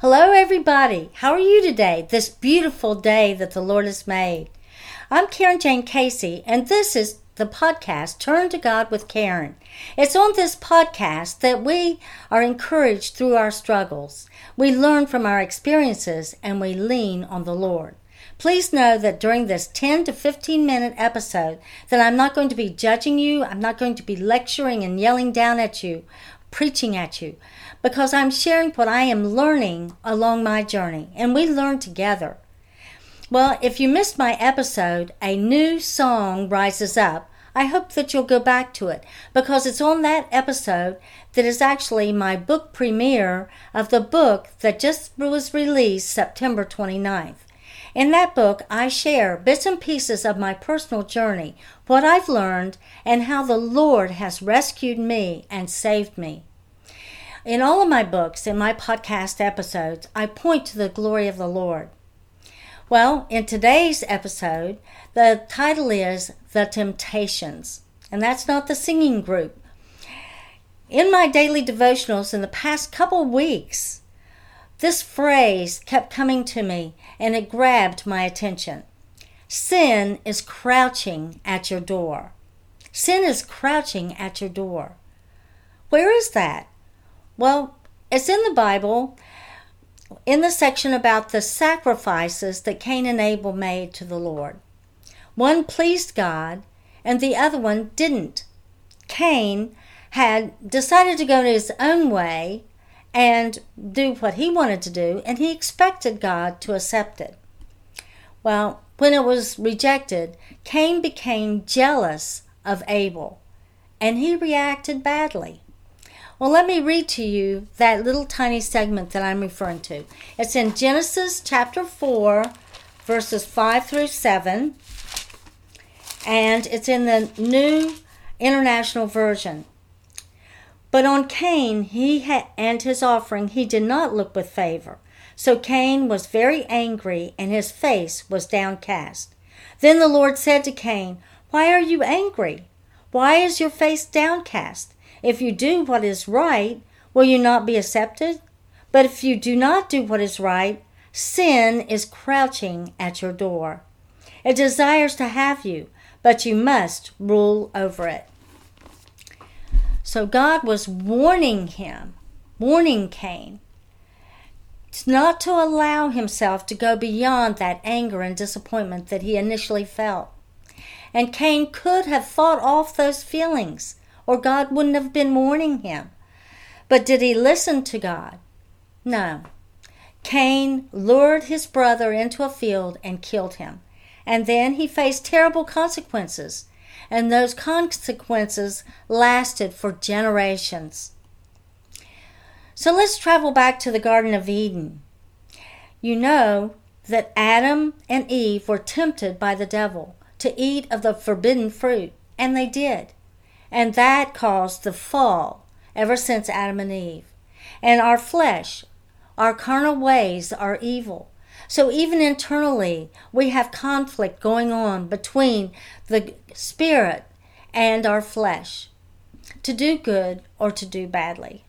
Hello, everybody. How are you today? This beautiful day that the Lord has made. I'm Karen Jane Casey, and this is the podcast Turn to God with Karen. It's on this podcast that we are encouraged through our struggles. We learn from our experiences and we lean on the Lord. Please know that during this 10 to 15 minute episode that I'm not going to be judging you, I'm not going to be lecturing and yelling down at you, preaching at you because I'm sharing what I am learning along my journey, and we learn together. Well, if you missed my episode, A New Song Rises Up, I hope that you'll go back to it because it's on that episode that is actually my book premiere of the book that just was released September 29th. In that book, I share bits and pieces of my personal journey, what I've learned, and how the Lord has rescued me and saved me. In all of my books and my podcast episodes, I point to the glory of the Lord. Well, in today's episode, the title is The Temptations, and that's not the singing group. In my daily devotionals in the past couple weeks, this phrase kept coming to me and it grabbed my attention. Sin is crouching at your door. Sin is crouching at your door. Where is that? Well, it's in the Bible, in the section about the sacrifices that Cain and Abel made to the Lord. One pleased God, and the other one didn't. Cain had decided to go his own way and do what he wanted to do, and he expected God to accept it. Well, when it was rejected, Cain became jealous of Abel, and he reacted badly. Well, let me read to you that little tiny segment that I'm referring to. It's in Genesis chapter 4, verses 5 through 7, and it's in the New International Version. But on Cain he ha- and his offering he did not look with favor. So Cain was very angry, and his face was downcast. Then the Lord said to Cain, Why are you angry? Why is your face downcast? If you do what is right, will you not be accepted? But if you do not do what is right, sin is crouching at your door. It desires to have you, but you must rule over it. So God was warning him, warning Cain, not to allow himself to go beyond that anger and disappointment that he initially felt. And Cain could have fought off those feelings or God wouldn't have been warning him. But did he listen to God? No. Cain lured his brother into a field and killed him. And then he faced terrible consequences. And those consequences lasted for generations. So let's travel back to the Garden of Eden. You know that Adam and Eve were tempted by the devil to eat of the forbidden fruit, and they did. And that caused the fall ever since Adam and Eve. And our flesh, our carnal ways are evil. So even internally, we have conflict going on between the spirit and our flesh to do good or to do badly.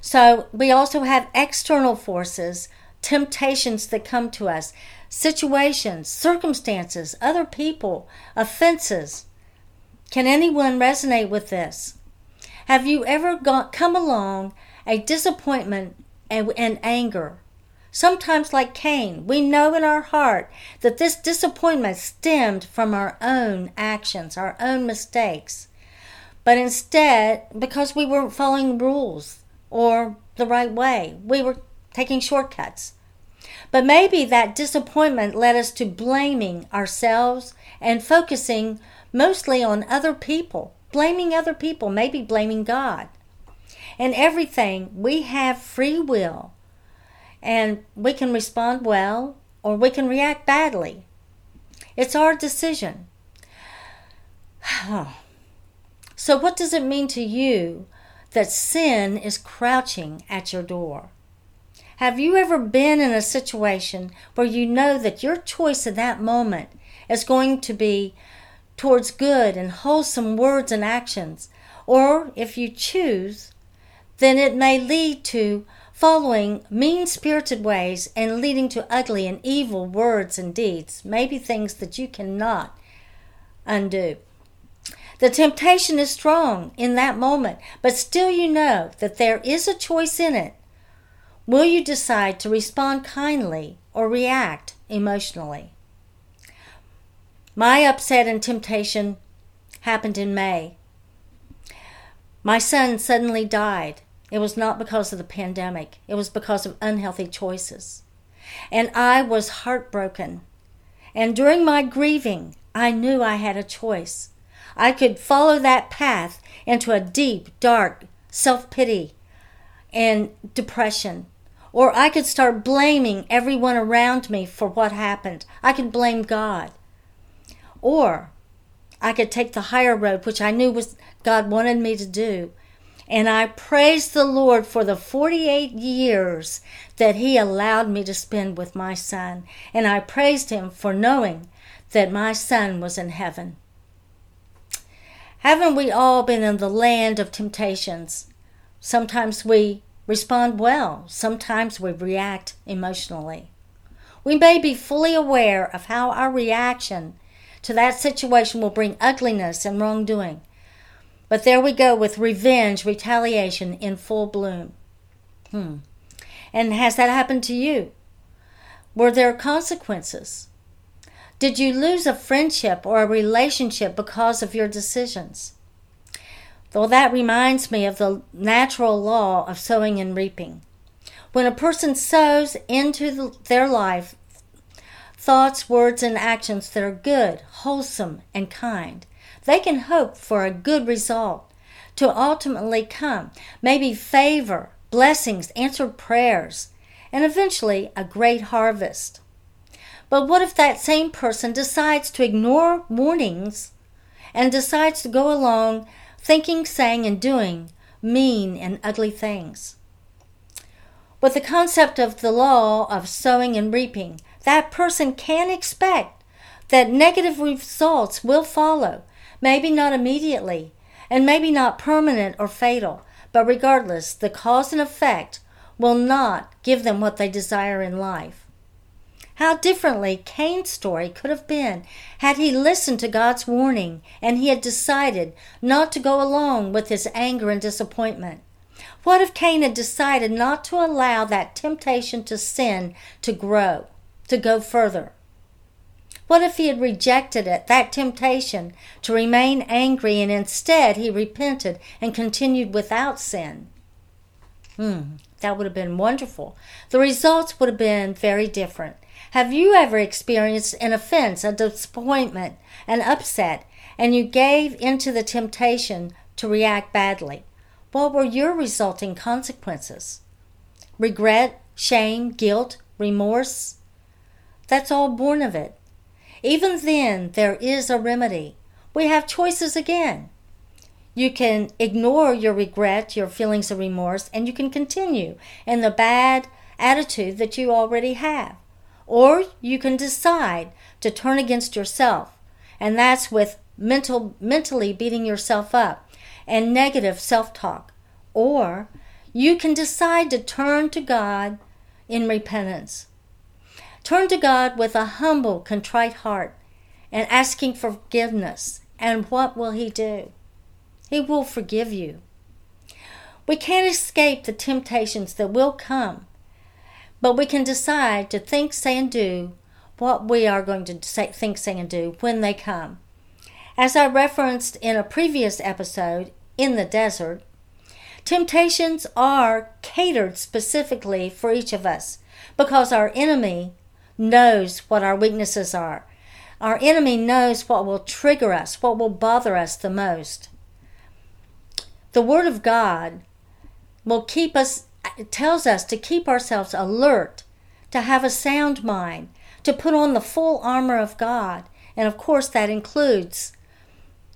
So we also have external forces, temptations that come to us, situations, circumstances, other people, offenses, can anyone resonate with this? Have you ever got, come along a disappointment and, and anger? Sometimes, like Cain, we know in our heart that this disappointment stemmed from our own actions, our own mistakes. But instead, because we weren't following rules or the right way, we were taking shortcuts. But maybe that disappointment led us to blaming ourselves and focusing mostly on other people, blaming other people, maybe blaming God. And everything, we have free will, and we can respond well or we can react badly. It's our decision. so, what does it mean to you that sin is crouching at your door? Have you ever been in a situation where you know that your choice in that moment is going to be towards good and wholesome words and actions. Or if you choose, then it may lead to following mean spirited ways and leading to ugly and evil words and deeds, maybe things that you cannot undo. The temptation is strong in that moment, but still you know that there is a choice in it. Will you decide to respond kindly or react emotionally? My upset and temptation happened in May. My son suddenly died. It was not because of the pandemic, it was because of unhealthy choices. And I was heartbroken. And during my grieving, I knew I had a choice. I could follow that path into a deep, dark self pity and depression. Or I could start blaming everyone around me for what happened. I could blame God. Or I could take the higher road, which I knew was God wanted me to do. And I praised the Lord for the 48 years that He allowed me to spend with my son. And I praised Him for knowing that my son was in heaven. Haven't we all been in the land of temptations? Sometimes we respond well, sometimes we react emotionally. We may be fully aware of how our reaction to that situation will bring ugliness and wrongdoing. But there we go with revenge, retaliation in full bloom. Hmm. And has that happened to you? Were there consequences? Did you lose a friendship or a relationship because of your decisions? Well, that reminds me of the natural law of sowing and reaping. When a person sows into the, their life thoughts, words, and actions that are good, wholesome, and kind. They can hope for a good result to ultimately come, maybe favor, blessings, answered prayers, and eventually a great harvest. But what if that same person decides to ignore warnings and decides to go along thinking, saying, and doing mean and ugly things? With the concept of the law of sowing and reaping, that person can expect that negative results will follow, maybe not immediately, and maybe not permanent or fatal, but regardless, the cause and effect will not give them what they desire in life. How differently Cain's story could have been had he listened to God's warning and he had decided not to go along with his anger and disappointment. What if Cain had decided not to allow that temptation to sin to grow? to go further? What if he had rejected it, that temptation to remain angry, and instead he repented and continued without sin? Hmm, that would have been wonderful. The results would have been very different. Have you ever experienced an offense, a disappointment, an upset, and you gave into the temptation to react badly? What were your resulting consequences? Regret, shame, guilt, remorse? That's all born of it. Even then, there is a remedy. We have choices again. You can ignore your regret, your feelings of remorse, and you can continue in the bad attitude that you already have. Or you can decide to turn against yourself, and that's with mental mentally beating yourself up and negative self-talk. Or you can decide to turn to God in repentance. Turn to God with a humble, contrite heart and asking forgiveness. And what will He do? He will forgive you. We can't escape the temptations that will come, but we can decide to think, say, and do what we are going to say, think, say, and do when they come. As I referenced in a previous episode, In the Desert, temptations are catered specifically for each of us because our enemy knows what our weaknesses are. Our enemy knows what will trigger us, what will bother us the most. The Word of God will keep us, tells us to keep ourselves alert, to have a sound mind, to put on the full armor of God. And of course, that includes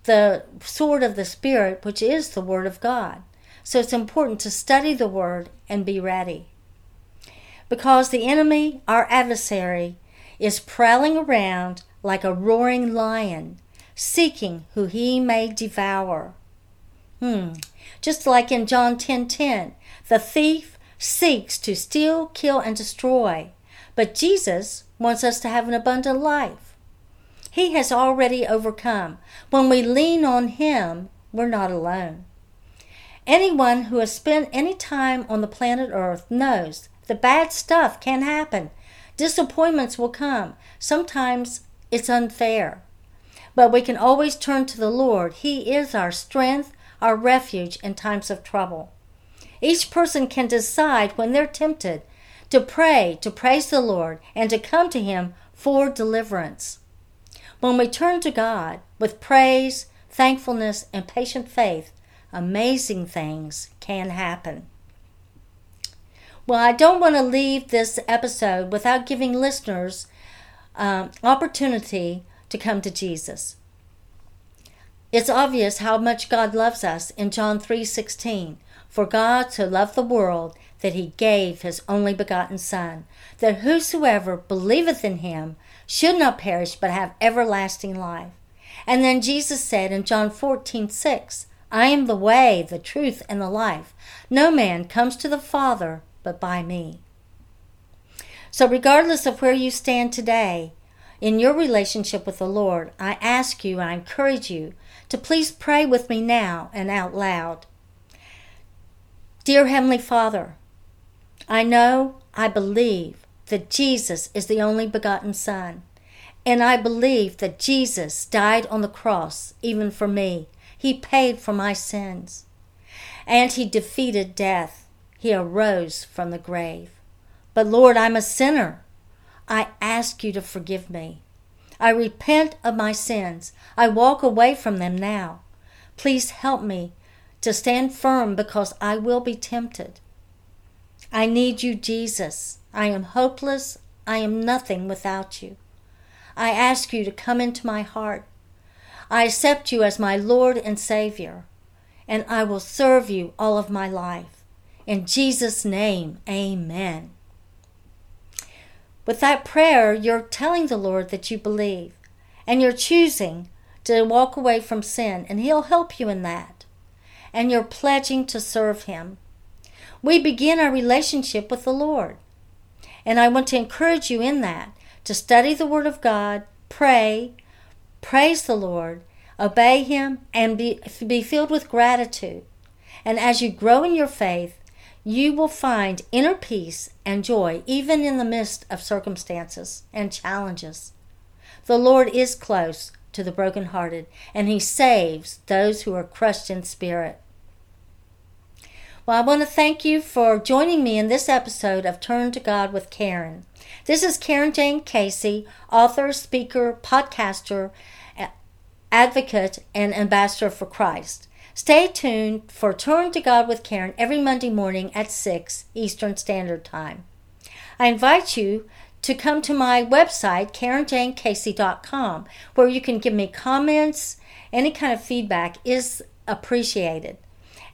the sword of the Spirit, which is the Word of God. So it's important to study the Word and be ready because the enemy, our adversary, is prowling around like a roaring lion, seeking who he may devour. Hmm. Just like in John 10:10, 10, 10, the thief seeks to steal, kill, and destroy, but Jesus wants us to have an abundant life. He has already overcome. When we lean on Him, we're not alone. Anyone who has spent any time on the planet Earth knows the bad stuff can happen. Disappointments will come. Sometimes it's unfair. But we can always turn to the Lord. He is our strength, our refuge in times of trouble. Each person can decide when they're tempted to pray, to praise the Lord, and to come to Him for deliverance. When we turn to God with praise, thankfulness, and patient faith, amazing things can happen. Well, I don't want to leave this episode without giving listeners um, opportunity to come to Jesus. It's obvious how much God loves us in John 3:16. For God so loved the world that he gave his only begotten Son, that whosoever believeth in him should not perish but have everlasting life. And then Jesus said in John 14:6, I am the way, the truth, and the life. No man comes to the Father but by me. So, regardless of where you stand today in your relationship with the Lord, I ask you, I encourage you to please pray with me now and out loud. Dear Heavenly Father, I know, I believe that Jesus is the only begotten Son, and I believe that Jesus died on the cross even for me. He paid for my sins, and He defeated death. He arose from the grave. But Lord, I'm a sinner. I ask you to forgive me. I repent of my sins. I walk away from them now. Please help me to stand firm because I will be tempted. I need you, Jesus. I am hopeless. I am nothing without you. I ask you to come into my heart. I accept you as my Lord and Savior, and I will serve you all of my life. In Jesus' name, amen. With that prayer, you're telling the Lord that you believe, and you're choosing to walk away from sin, and He'll help you in that. And you're pledging to serve Him. We begin our relationship with the Lord. And I want to encourage you in that to study the Word of God, pray, praise the Lord, obey Him, and be, be filled with gratitude. And as you grow in your faith, you will find inner peace and joy even in the midst of circumstances and challenges. The Lord is close to the brokenhearted, and He saves those who are crushed in spirit. Well, I want to thank you for joining me in this episode of Turn to God with Karen. This is Karen Jane Casey, author, speaker, podcaster, advocate, and ambassador for Christ. Stay tuned for Turn to God with Karen every Monday morning at 6 Eastern Standard Time. I invite you to come to my website, KarenJaneCasey.com, where you can give me comments. Any kind of feedback is appreciated.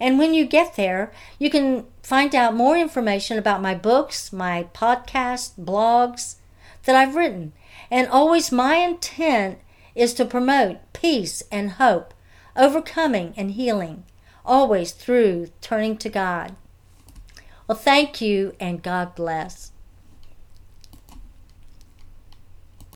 And when you get there, you can find out more information about my books, my podcasts, blogs that I've written. And always my intent is to promote peace and hope overcoming and healing, always through turning to God. Well, thank you and God bless.